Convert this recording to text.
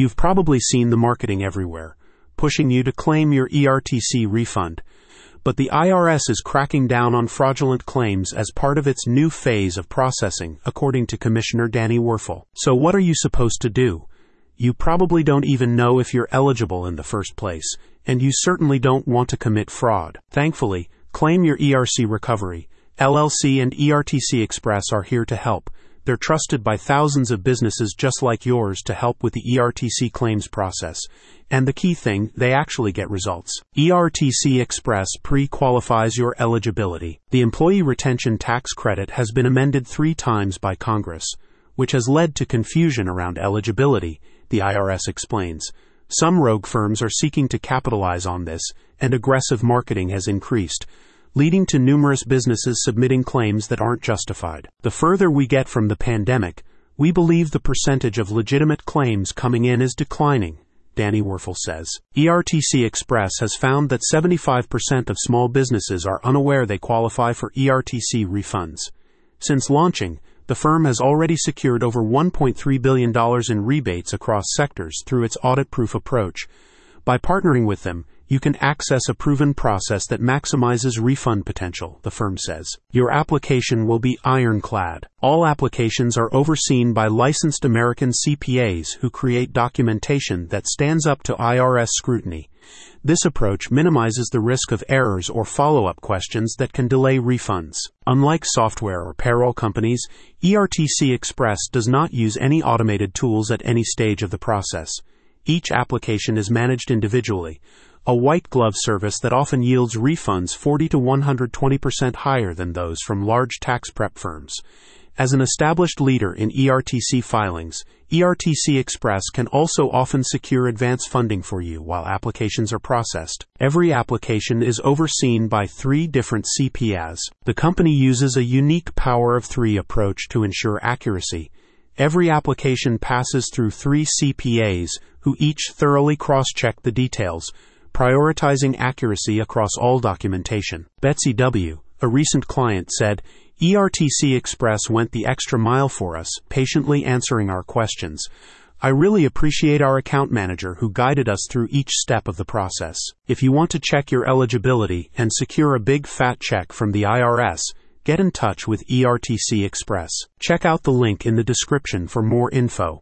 You've probably seen the marketing everywhere, pushing you to claim your ERTC refund. But the IRS is cracking down on fraudulent claims as part of its new phase of processing, according to Commissioner Danny Werfel. So, what are you supposed to do? You probably don't even know if you're eligible in the first place, and you certainly don't want to commit fraud. Thankfully, Claim Your ERC Recovery, LLC and ERTC Express are here to help. They're trusted by thousands of businesses just like yours to help with the ERTC claims process. And the key thing, they actually get results. ERTC Express pre qualifies your eligibility. The Employee Retention Tax Credit has been amended three times by Congress, which has led to confusion around eligibility, the IRS explains. Some rogue firms are seeking to capitalize on this, and aggressive marketing has increased leading to numerous businesses submitting claims that aren't justified. The further we get from the pandemic, we believe the percentage of legitimate claims coming in is declining, Danny Werfel says. ERTC Express has found that 75% of small businesses are unaware they qualify for ERTC refunds. Since launching, the firm has already secured over $1.3 billion in rebates across sectors through its audit proof approach. By partnering with them, you can access a proven process that maximizes refund potential, the firm says. Your application will be ironclad. All applications are overseen by licensed American CPAs who create documentation that stands up to IRS scrutiny. This approach minimizes the risk of errors or follow up questions that can delay refunds. Unlike software or payroll companies, ERTC Express does not use any automated tools at any stage of the process. Each application is managed individually, a white glove service that often yields refunds 40 to 120% higher than those from large tax prep firms. As an established leader in ERTC filings, ERTC Express can also often secure advance funding for you while applications are processed. Every application is overseen by three different CPAs. The company uses a unique power of three approach to ensure accuracy. Every application passes through three CPAs who each thoroughly cross check the details, prioritizing accuracy across all documentation. Betsy W., a recent client, said, ERTC Express went the extra mile for us, patiently answering our questions. I really appreciate our account manager who guided us through each step of the process. If you want to check your eligibility and secure a big fat check from the IRS, get in touch with ERTC Express. Check out the link in the description for more info.